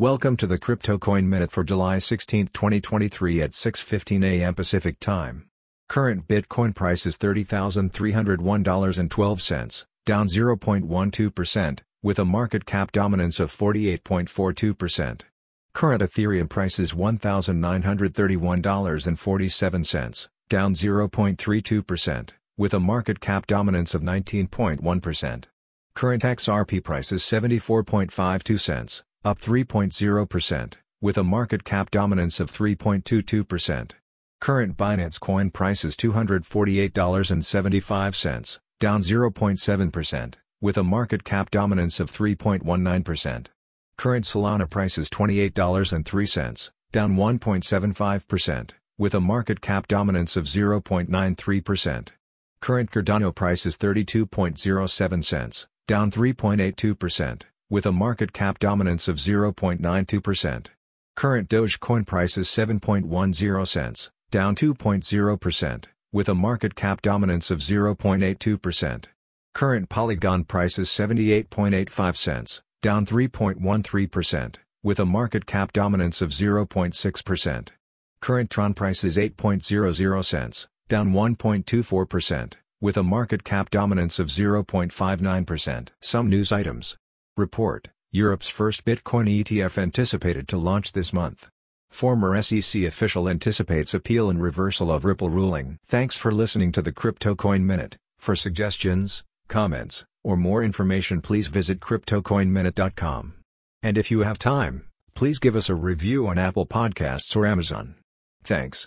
Welcome to the Crypto Coin Minute for July 16, 2023 at 6:15 a.m. Pacific Time. Current Bitcoin price is $30,301.12, down 0.12%, with a market cap dominance of 48.42%. Current Ethereum price is $1,931.47, down 0.32%, with a market cap dominance of 19.1%. Current XRP price is 74.52 cents, up 3.0%, with a market cap dominance of 3.22%. Current Binance Coin price is $248.75, down 0.7%, with a market cap dominance of 3.19%. Current Solana price is $28.03, down 1.75%, with a market cap dominance of 0.93%. Current Cardano price is 32.07 cents, down 3.82%, with a market cap dominance of 0.92%. Current Dogecoin price is 7.10 cents, down 2.0%, with a market cap dominance of 0.82%. Current Polygon price is 78.85 cents, down 3.13%, with a market cap dominance of 0.6%. Current Tron price is 8.00 cents, down 1.24%, with a market cap dominance of 0.59%. Some news items. Report, Europe's first Bitcoin ETF anticipated to launch this month. Former SEC official anticipates appeal and reversal of Ripple ruling. Thanks for listening to the Crypto Coin Minute. For suggestions, comments, or more information please visit CryptoCoinMinute.com. And if you have time, please give us a review on Apple Podcasts or Amazon. Thanks.